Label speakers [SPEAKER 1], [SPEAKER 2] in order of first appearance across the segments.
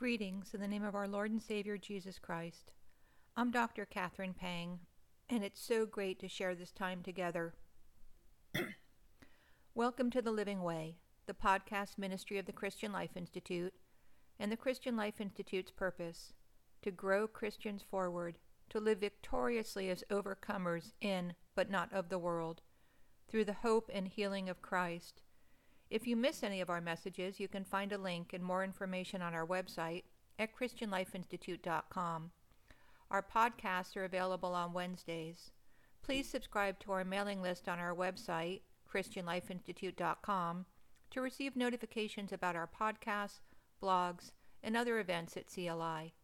[SPEAKER 1] Greetings in the name of our Lord and Savior Jesus Christ. I'm Dr. Catherine Pang, and it's so great to share this time together. Welcome to The Living Way, the podcast ministry of the Christian Life Institute, and the Christian Life Institute's purpose to grow Christians forward, to live victoriously as overcomers in, but not of the world, through the hope and healing of Christ if you miss any of our messages, you can find a link and more information on our website at ChristianLifeInstitute.com. Our podcasts are available on Wednesdays. Please subscribe to our mailing list on our website, ChristianLifeInstitute.com, to receive notifications about our podcasts, blogs, and other events at CLI.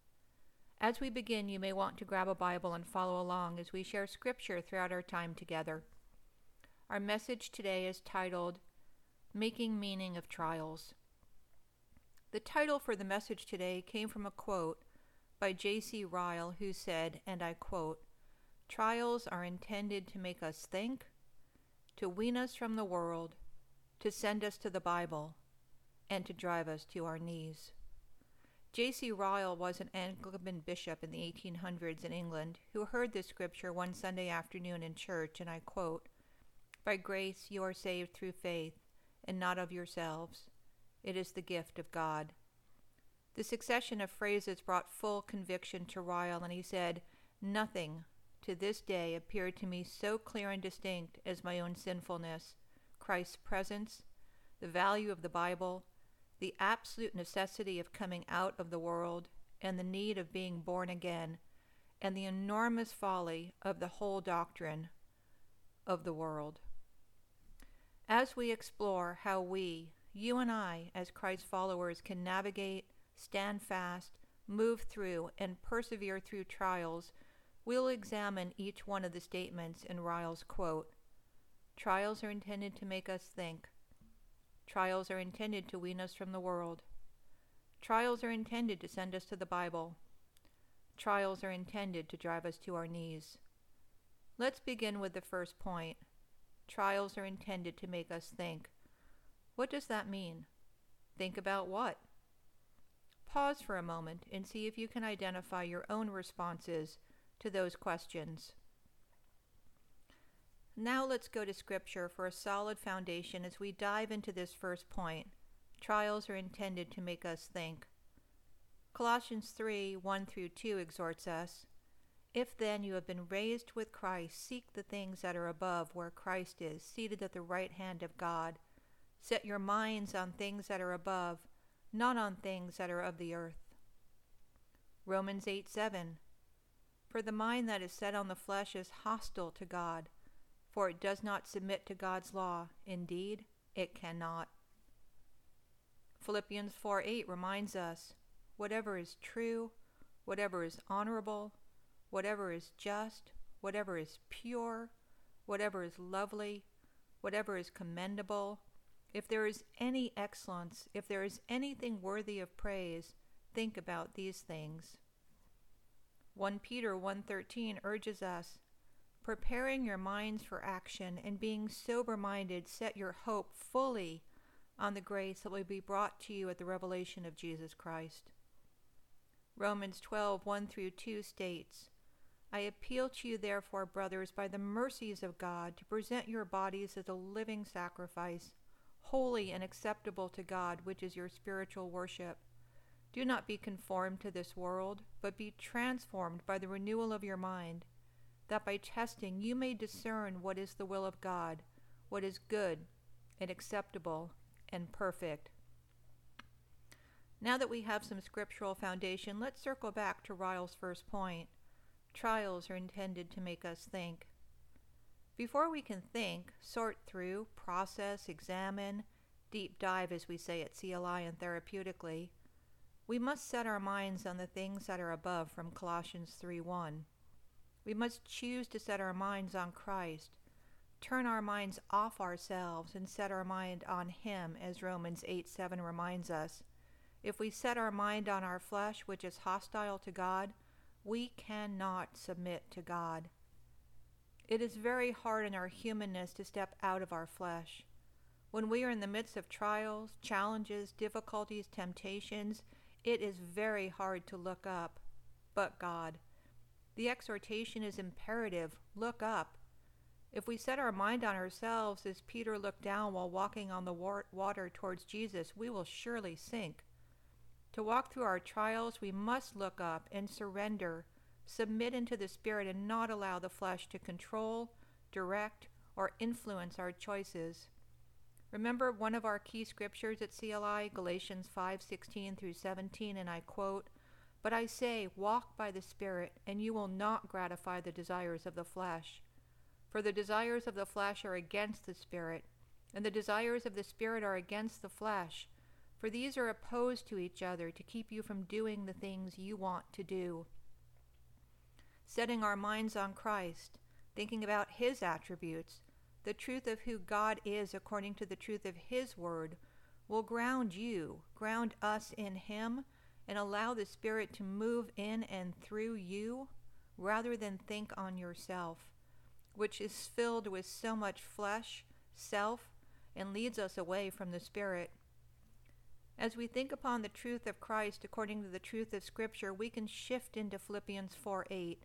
[SPEAKER 1] As we begin, you may want to grab a Bible and follow along as we share scripture throughout our time together. Our message today is titled Making Meaning of Trials. The title for the message today came from a quote by J.C. Ryle, who said, and I quote, Trials are intended to make us think, to wean us from the world, to send us to the Bible, and to drive us to our knees. J.C. Ryle was an Anglican bishop in the 1800s in England who heard this scripture one Sunday afternoon in church, and I quote, By grace you are saved through faith and not of yourselves. It is the gift of God. The succession of phrases brought full conviction to Ryle, and he said, Nothing to this day appeared to me so clear and distinct as my own sinfulness, Christ's presence, the value of the Bible, the absolute necessity of coming out of the world, and the need of being born again, and the enormous folly of the whole doctrine of the world. As we explore how we, you and I, as Christ followers, can navigate, stand fast, move through, and persevere through trials, we'll examine each one of the statements in Ryle's quote. Trials are intended to make us think. Trials are intended to wean us from the world. Trials are intended to send us to the Bible. Trials are intended to drive us to our knees. Let's begin with the first point Trials are intended to make us think. What does that mean? Think about what? Pause for a moment and see if you can identify your own responses to those questions. Now let's go to Scripture for a solid foundation as we dive into this first point. Trials are intended to make us think. Colossians 3 1 through 2 exhorts us if then you have been raised with Christ, seek the things that are above, where Christ is, seated at the right hand of God. Set your minds on things that are above, not on things that are of the earth. Romans 8 7. For the mind that is set on the flesh is hostile to God, for it does not submit to God's law. Indeed, it cannot. Philippians 4 8 reminds us whatever is true, whatever is honorable, whatever is just, whatever is pure, whatever is lovely, whatever is commendable, if there is any excellence, if there is anything worthy of praise, think about these things. 1 Peter 1:13 urges us, preparing your minds for action and being sober-minded, set your hope fully on the grace that will be brought to you at the revelation of Jesus Christ. Romans 12:1 through 2 states, I appeal to you, therefore, brothers, by the mercies of God, to present your bodies as a living sacrifice, holy and acceptable to God, which is your spiritual worship. Do not be conformed to this world, but be transformed by the renewal of your mind, that by testing you may discern what is the will of God, what is good and acceptable and perfect. Now that we have some scriptural foundation, let's circle back to Ryle's first point. Trials are intended to make us think. Before we can think, sort through, process, examine, deep dive, as we say at CLI and therapeutically, we must set our minds on the things that are above from Colossians 3:1. We must choose to set our minds on Christ, turn our minds off ourselves and set our mind on him as Romans 8:7 reminds us. If we set our mind on our flesh, which is hostile to God, we cannot submit to God. It is very hard in our humanness to step out of our flesh. When we are in the midst of trials, challenges, difficulties, temptations, it is very hard to look up, but God. The exhortation is imperative look up. If we set our mind on ourselves as Peter looked down while walking on the water towards Jesus, we will surely sink. To walk through our trials, we must look up and surrender, submit into the Spirit, and not allow the flesh to control, direct, or influence our choices. Remember one of our key scriptures at CLI, Galatians 5:16 through 17, and I quote, "But I say, walk by the Spirit, and you will not gratify the desires of the flesh. For the desires of the flesh are against the Spirit, and the desires of the Spirit are against the flesh, for these are opposed to each other to keep you from doing the things you want to do." Setting our minds on Christ, thinking about his attributes, the truth of who God is according to the truth of His Word will ground you, ground us in Him, and allow the Spirit to move in and through you rather than think on yourself, which is filled with so much flesh, self, and leads us away from the Spirit. As we think upon the truth of Christ according to the truth of Scripture, we can shift into Philippians 4 8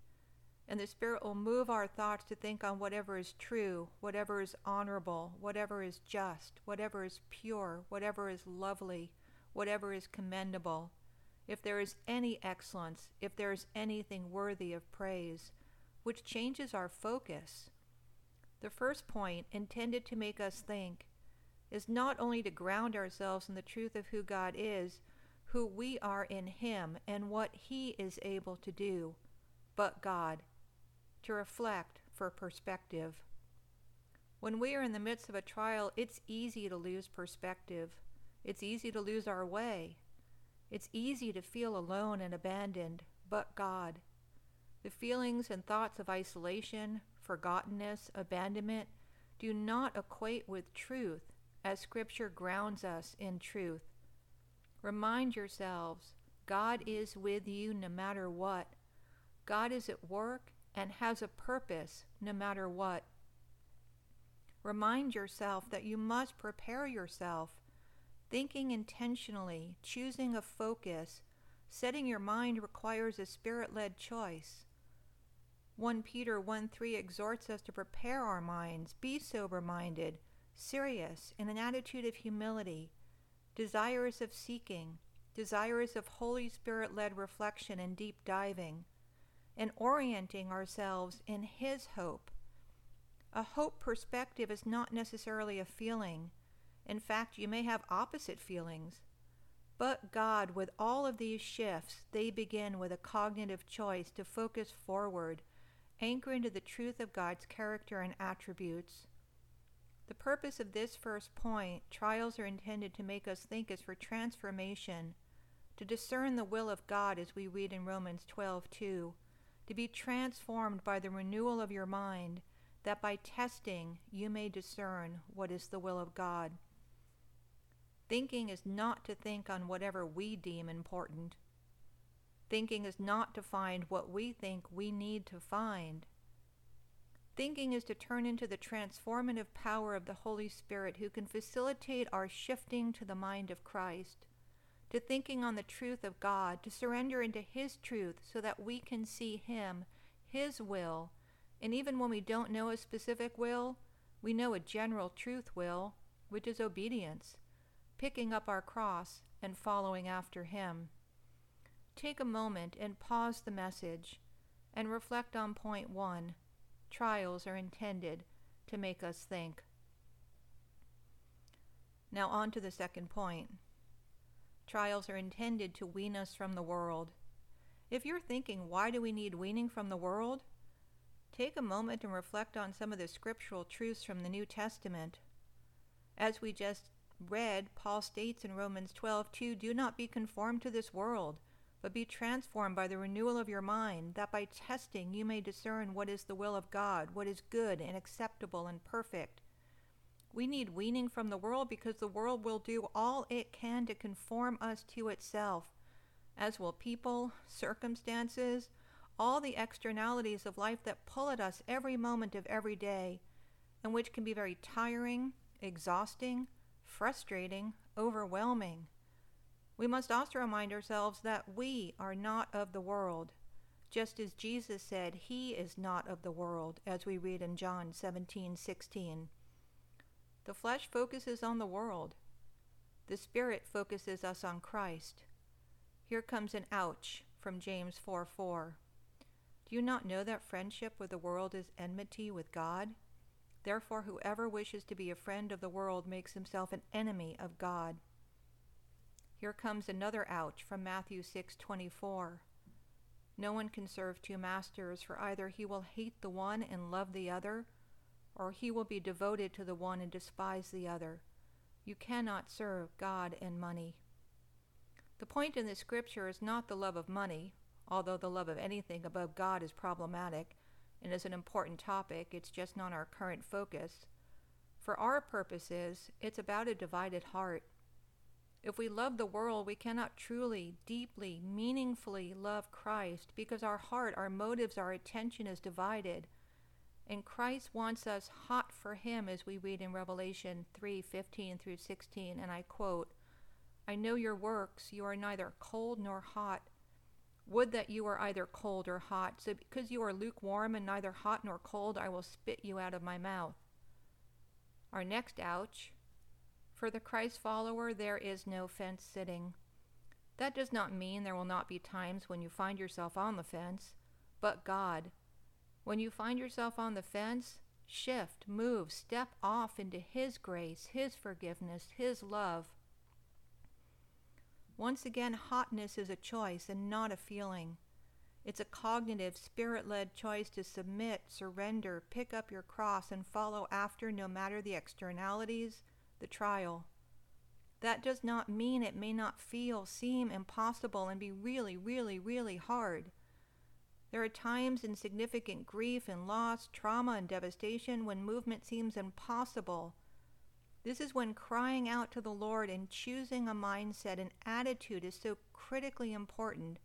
[SPEAKER 1] and the Spirit will move our thoughts to think on whatever is true, whatever is honorable, whatever is just, whatever is pure, whatever is lovely, whatever is commendable. If there is any excellence, if there is anything worthy of praise, which changes our focus. The first point, intended to make us think, is not only to ground ourselves in the truth of who God is, who we are in Him, and what He is able to do, but God to reflect for perspective. When we are in the midst of a trial, it's easy to lose perspective. It's easy to lose our way. It's easy to feel alone and abandoned, but God. The feelings and thoughts of isolation, forgottenness, abandonment do not equate with truth, as Scripture grounds us in truth. Remind yourselves God is with you no matter what. God is at work and has a purpose no matter what. Remind yourself that you must prepare yourself, thinking intentionally, choosing a focus. Setting your mind requires a spirit led choice. 1 Peter 1 3 exhorts us to prepare our minds, be sober minded, serious, in an attitude of humility, desirous of seeking, desirous of Holy Spirit led reflection and deep diving and orienting ourselves in His hope. A hope perspective is not necessarily a feeling. In fact, you may have opposite feelings. But God, with all of these shifts, they begin with a cognitive choice to focus forward, anchor into the truth of God's character and attributes. The purpose of this first point, trials are intended to make us think, is for transformation, to discern the will of God as we read in Romans 12:2 to be transformed by the renewal of your mind, that by testing you may discern what is the will of God. Thinking is not to think on whatever we deem important. Thinking is not to find what we think we need to find. Thinking is to turn into the transformative power of the Holy Spirit who can facilitate our shifting to the mind of Christ to thinking on the truth of God, to surrender into His truth so that we can see Him, His will. And even when we don't know a specific will, we know a general truth will, which is obedience, picking up our cross and following after Him. Take a moment and pause the message and reflect on point one. Trials are intended to make us think. Now, on to the second point. Trials are intended to wean us from the world. If you're thinking, why do we need weaning from the world? Take a moment and reflect on some of the scriptural truths from the New Testament. As we just read, Paul states in Romans 12:2, "Do not be conformed to this world, but be transformed by the renewal of your mind, that by testing you may discern what is the will of God, what is good and acceptable and perfect." We need weaning from the world because the world will do all it can to conform us to itself, as will people, circumstances, all the externalities of life that pull at us every moment of every day, and which can be very tiring, exhausting, frustrating, overwhelming. We must also remind ourselves that we are not of the world, just as Jesus said he is not of the world, as we read in John 17:16. The flesh focuses on the world. The spirit focuses us on Christ. Here comes an ouch from James 4 4. Do you not know that friendship with the world is enmity with God? Therefore, whoever wishes to be a friend of the world makes himself an enemy of God. Here comes another ouch from Matthew 6:24. No one can serve two masters, for either he will hate the one and love the other, or he will be devoted to the one and despise the other. You cannot serve God and money. The point in this scripture is not the love of money, although the love of anything above God is problematic and is an important topic, it's just not our current focus. For our purposes, it's about a divided heart. If we love the world, we cannot truly, deeply, meaningfully love Christ because our heart, our motives, our attention is divided. And Christ wants us hot for him as we read in Revelation 3:15 through 16 and I quote, I know your works. You are neither cold nor hot. Would that you were either cold or hot. So because you are lukewarm and neither hot nor cold, I will spit you out of my mouth. Our next ouch. For the Christ follower, there is no fence sitting. That does not mean there will not be times when you find yourself on the fence, but God. When you find yourself on the fence, shift, move, step off into His grace, His forgiveness, His love. Once again, hotness is a choice and not a feeling. It's a cognitive, spirit led choice to submit, surrender, pick up your cross, and follow after no matter the externalities, the trial. That does not mean it may not feel, seem impossible, and be really, really, really hard. There are times in significant grief and loss, trauma and devastation when movement seems impossible this is when crying out to the Lord and choosing a mindset and attitude is so critically important.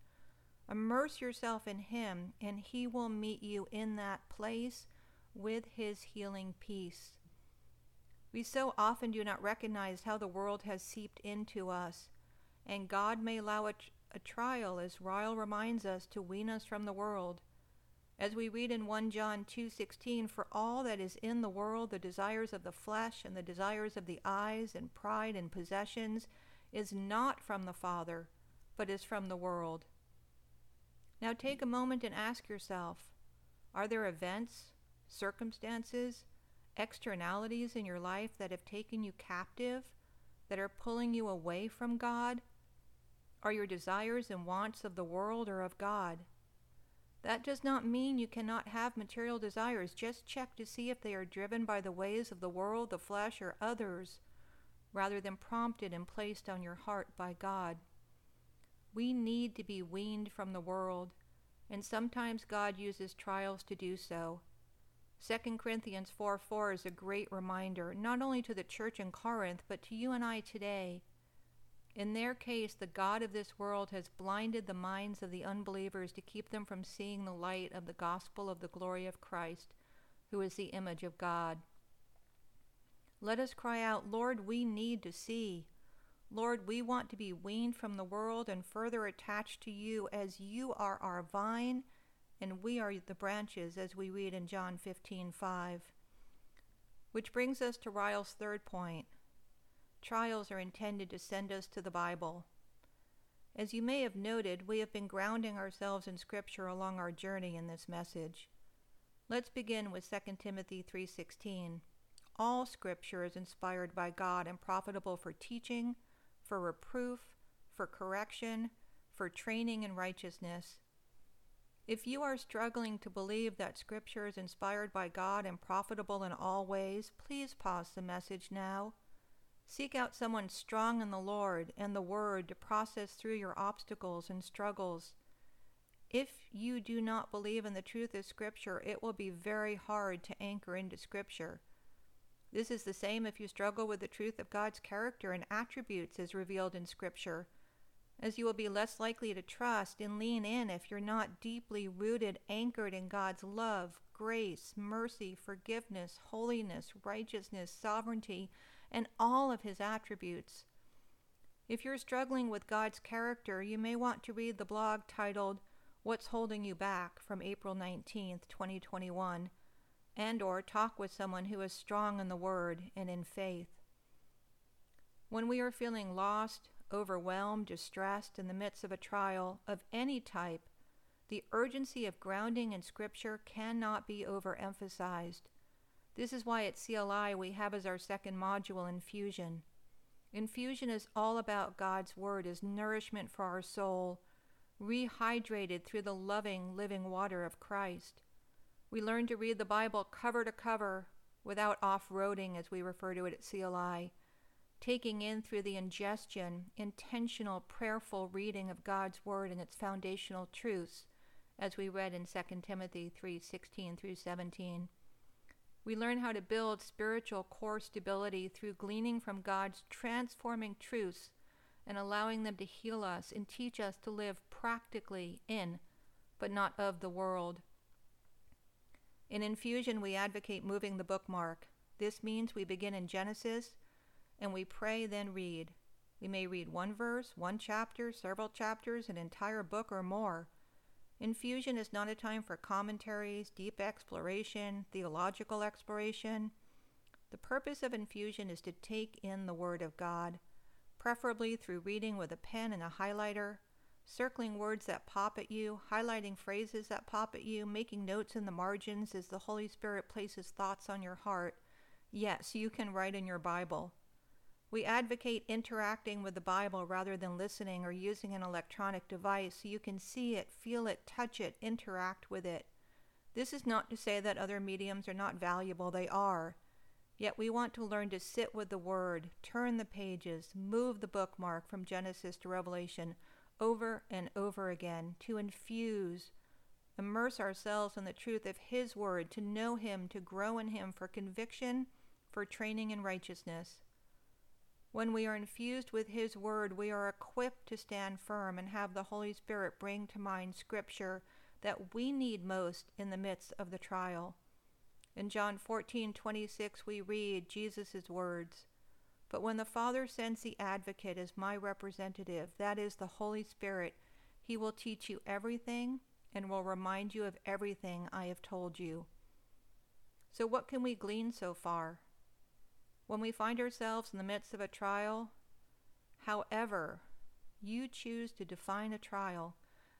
[SPEAKER 1] Immerse yourself in Him, and He will meet you in that place with His healing peace. We so often do not recognize how the world has seeped into us, and God may allow a, a trial, as Ryle reminds us, to wean us from the world. As we read in 1 John 2:16, for all that is in the world, the desires of the flesh and the desires of the eyes and pride and possessions is not from the Father, but is from the world. Now take a moment and ask yourself, are there events, circumstances, externalities in your life that have taken you captive, that are pulling you away from God? Are your desires and wants of the world or of God? That does not mean you cannot have material desires. Just check to see if they are driven by the ways of the world, the flesh, or others, rather than prompted and placed on your heart by God. We need to be weaned from the world, and sometimes God uses trials to do so. 2 Corinthians 4 4 is a great reminder, not only to the church in Corinth, but to you and I today in their case, the God of this world has blinded the minds of the unbelievers to keep them from seeing the light of the gospel of the glory of Christ, who is the image of God. Let us cry out, Lord, we need to see. Lord, we want to be weaned from the world and further attached to you as you are our vine and we are the branches, as we read in John 15:5. Which brings us to Ryle's third point. Trials are intended to send us to the Bible. As you may have noted, we have been grounding ourselves in scripture along our journey in this message. Let's begin with 2 Timothy 3:16. All scripture is inspired by God and profitable for teaching, for reproof, for correction, for training in righteousness. If you are struggling to believe that scripture is inspired by God and profitable in all ways, please pause the message now Seek out someone strong in the Lord and the Word to process through your obstacles and struggles. If you do not believe in the truth of Scripture, it will be very hard to anchor into Scripture. This is the same if you struggle with the truth of God's character and attributes as revealed in Scripture, as you will be less likely to trust and lean in if you're not deeply rooted, anchored in God's love, grace, mercy, forgiveness, holiness, righteousness, sovereignty, and all of his attributes. If you're struggling with God's character, you may want to read the blog titled What's Holding You Back from April 19th, 2021, and or talk with someone who is strong in the word and in faith. When we are feeling lost, overwhelmed, distressed in the midst of a trial of any type, the urgency of grounding in Scripture cannot be overemphasized. This is why at CLI we have as our second module infusion. Infusion is all about God's Word as nourishment for our soul, rehydrated through the loving, living water of Christ. We learn to read the Bible cover to cover without off roading, as we refer to it at CLI, taking in through the ingestion, intentional, prayerful reading of God's Word and its foundational truths, as we read in 2 Timothy 3:16 through 17. We learn how to build spiritual core stability through gleaning from God's transforming truths and allowing them to heal us and teach us to live practically in, but not of the world. In infusion, we advocate moving the bookmark. This means we begin in Genesis and we pray, then read. We may read one verse, one chapter, several chapters, an entire book, or more. Infusion is not a time for commentaries, deep exploration, theological exploration. The purpose of infusion is to take in the Word of God, preferably through reading with a pen and a highlighter, circling words that pop at you, highlighting phrases that pop at you, making notes in the margins as the Holy Spirit places thoughts on your heart. Yes, you can write in your Bible. We advocate interacting with the Bible rather than listening or using an electronic device so you can see it, feel it, touch it, interact with it. This is not to say that other mediums are not valuable, they are. Yet we want to learn to sit with the Word, turn the pages, move the bookmark from Genesis to Revelation over and over again, to infuse, immerse ourselves in the truth of His Word, to know Him, to grow in Him for conviction, for training in righteousness. When we are infused with His Word, we are equipped to stand firm and have the Holy Spirit bring to mind Scripture that we need most in the midst of the trial. In John 14:26 we read Jesus' words, "But when the Father sends the advocate as my representative, that is the Holy Spirit, he will teach you everything and will remind you of everything I have told you." So what can we glean so far? When we find ourselves in the midst of a trial, however you choose to define a trial,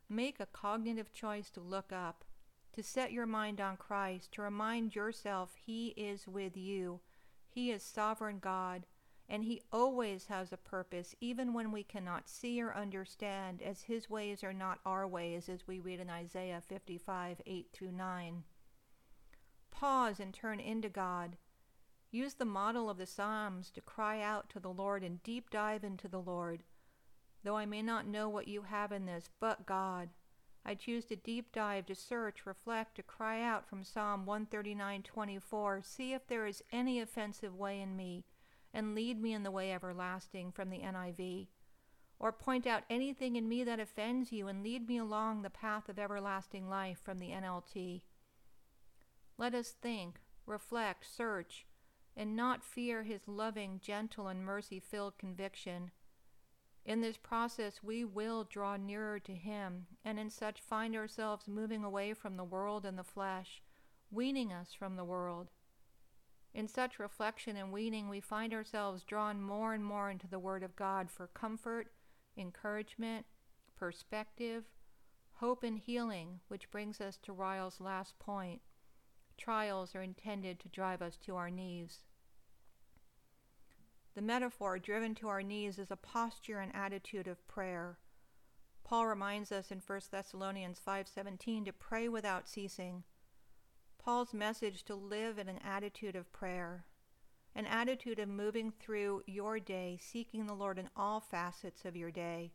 [SPEAKER 1] make a cognitive choice to look up, to set your mind on Christ, to remind yourself He is with you. He is sovereign God, and He always has a purpose, even when we cannot see or understand, as His ways are not our ways, as we read in Isaiah 55 8 through 9. Pause and turn into God Use the model of the Psalms to cry out to the Lord and deep dive into the Lord. Though I may not know what you have in this, but God, I choose to deep dive, to search, reflect, to cry out from Psalm 139:24, see if there is any offensive way in me, and lead me in the way everlasting from the NIV. Or point out anything in me that offends you and lead me along the path of everlasting life from the NLT. Let us think, reflect, search, and not fear his loving, gentle, and mercy filled conviction. In this process, we will draw nearer to him, and in such find ourselves moving away from the world and the flesh, weaning us from the world. In such reflection and weaning, we find ourselves drawn more and more into the Word of God for comfort, encouragement, perspective, hope, and healing, which brings us to Ryle's last point. Trials are intended to drive us to our knees. The metaphor driven to our knees is a posture and attitude of prayer. Paul reminds us in 1 Thessalonians 5:17 to pray without ceasing. Paul's message to live in an attitude of prayer, an attitude of moving through your day, seeking the Lord in all facets of your day.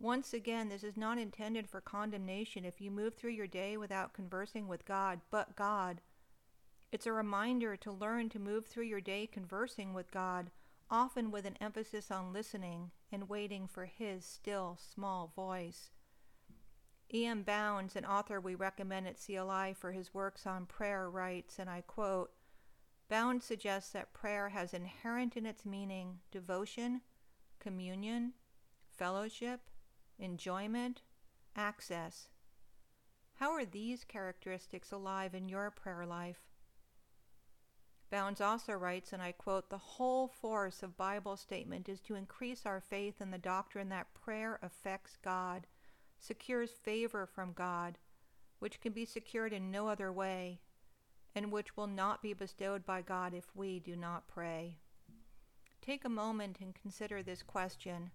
[SPEAKER 1] Once again, this is not intended for condemnation if you move through your day without conversing with God, but God. It's a reminder to learn to move through your day conversing with God, often with an emphasis on listening and waiting for His still small voice. E.M. Bounds, an author we recommend at CLI for his works on prayer, writes, and I quote Bounds suggests that prayer has inherent in its meaning devotion, communion, fellowship, enjoyment, access. How are these characteristics alive in your prayer life? Bounds also writes, and I quote, the whole force of Bible statement is to increase our faith in the doctrine that prayer affects God, secures favor from God, which can be secured in no other way, and which will not be bestowed by God if we do not pray. Take a moment and consider this question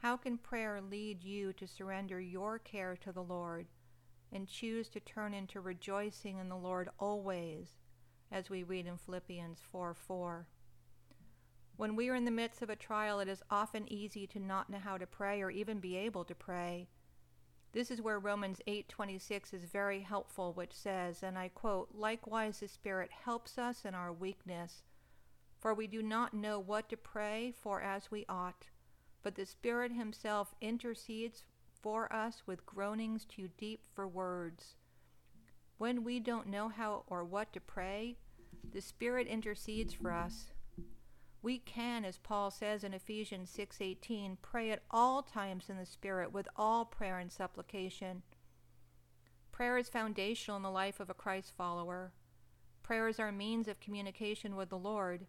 [SPEAKER 1] How can prayer lead you to surrender your care to the Lord and choose to turn into rejoicing in the Lord always? as we read in Philippians 4 4. When we are in the midst of a trial, it is often easy to not know how to pray or even be able to pray. This is where Romans 8:26 is very helpful, which says, and I quote, "Likewise the Spirit helps us in our weakness, for we do not know what to pray for as we ought, but the Spirit himself intercedes for us with groanings too deep for words." When we don't know how or what to pray, the Spirit intercedes for us. We can, as Paul says in Ephesians 6:18, pray at all times in the Spirit with all prayer and supplication. Prayer is foundational in the life of a Christ follower. Prayer is our means of communication with the Lord.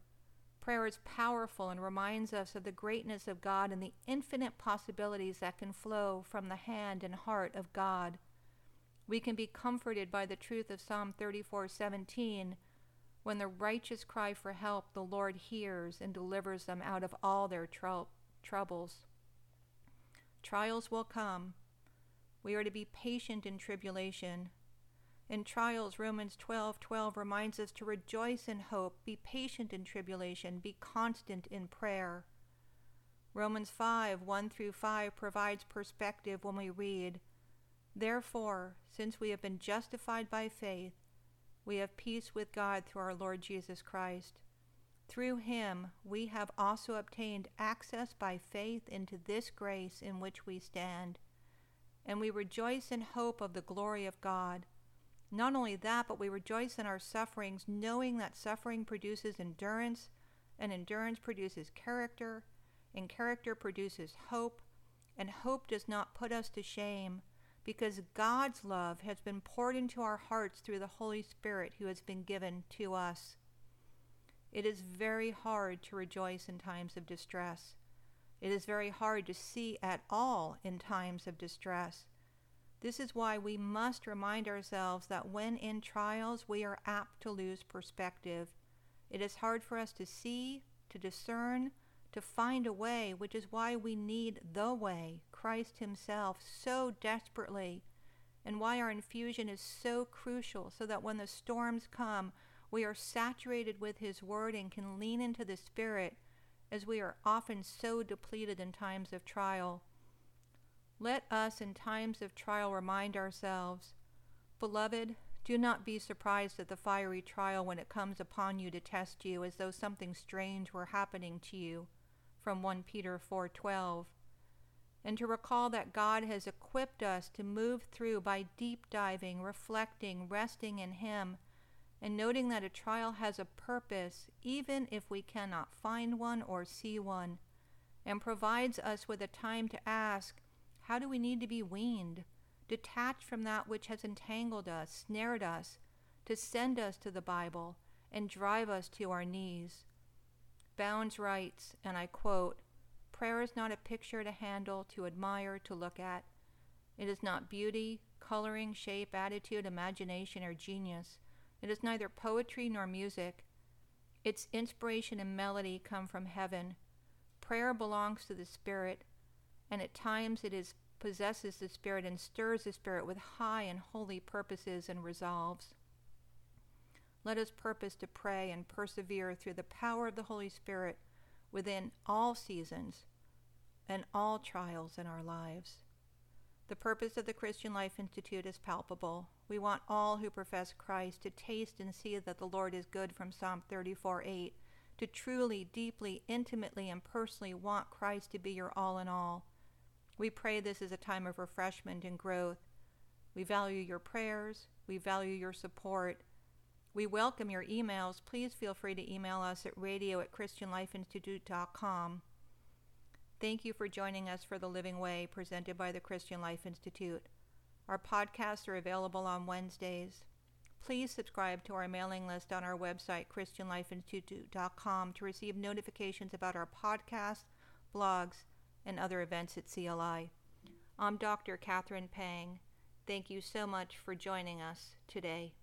[SPEAKER 1] Prayer is powerful and reminds us of the greatness of God and the infinite possibilities that can flow from the hand and heart of God. We can be comforted by the truth of Psalm 34:17. When the righteous cry for help, the Lord hears and delivers them out of all their trou- troubles. Trials will come. We are to be patient in tribulation. In trials, Romans 12:12 12 reminds us to rejoice in hope, be patient in tribulation, be constant in prayer. Romans 5 1 through 5 provides perspective when we read, Therefore, since we have been justified by faith, we have peace with God through our Lord Jesus Christ. Through him we have also obtained access by faith into this grace in which we stand, and we rejoice in hope of the glory of God. Not only that, but we rejoice in our sufferings, knowing that suffering produces endurance, and endurance produces character, and character produces hope, and hope does not put us to shame because God's love has been poured into our hearts through the Holy Spirit who has been given to us. It is very hard to rejoice in times of distress. It is very hard to see at all in times of distress. This is why we must remind ourselves that when in trials, we are apt to lose perspective. It is hard for us to see, to discern, to find a way, which is why we need the way, Christ Himself, so desperately, and why our infusion is so crucial, so that when the storms come, we are saturated with His Word and can lean into the Spirit, as we are often so depleted in times of trial. Let us in times of trial remind ourselves, Beloved, do not be surprised at the fiery trial when it comes upon you to test you as though something strange were happening to you from 1 Peter 4:12 and to recall that God has equipped us to move through by deep diving, reflecting, resting in him and noting that a trial has a purpose even if we cannot find one or see one and provides us with a time to ask how do we need to be weaned detached from that which has entangled us snared us to send us to the Bible and drive us to our knees Bounds writes, and I quote, Prayer is not a picture to handle, to admire, to look at. It is not beauty, coloring, shape, attitude, imagination, or genius. It is neither poetry nor music. Its inspiration and melody come from heaven. Prayer belongs to the Spirit, and at times it is possesses the Spirit and stirs the Spirit with high and holy purposes and resolves. Let us purpose to pray and persevere through the power of the Holy Spirit within all seasons and all trials in our lives. The purpose of the Christian Life Institute is palpable. We want all who profess Christ to taste and see that the Lord is good from Psalm 34 8, to truly, deeply, intimately, and personally want Christ to be your all in all. We pray this is a time of refreshment and growth. We value your prayers, we value your support, we welcome your emails. Please feel free to email us at radio at christianlifeinstitute.com. Thank you for joining us for The Living Way presented by the Christian Life Institute. Our podcasts are available on Wednesdays. Please subscribe to our mailing list on our website, ChristianLifeInstitute.com, to receive notifications about our podcasts, blogs, and other events at CLI. I'm Dr. Catherine Pang. Thank you so much for joining us today.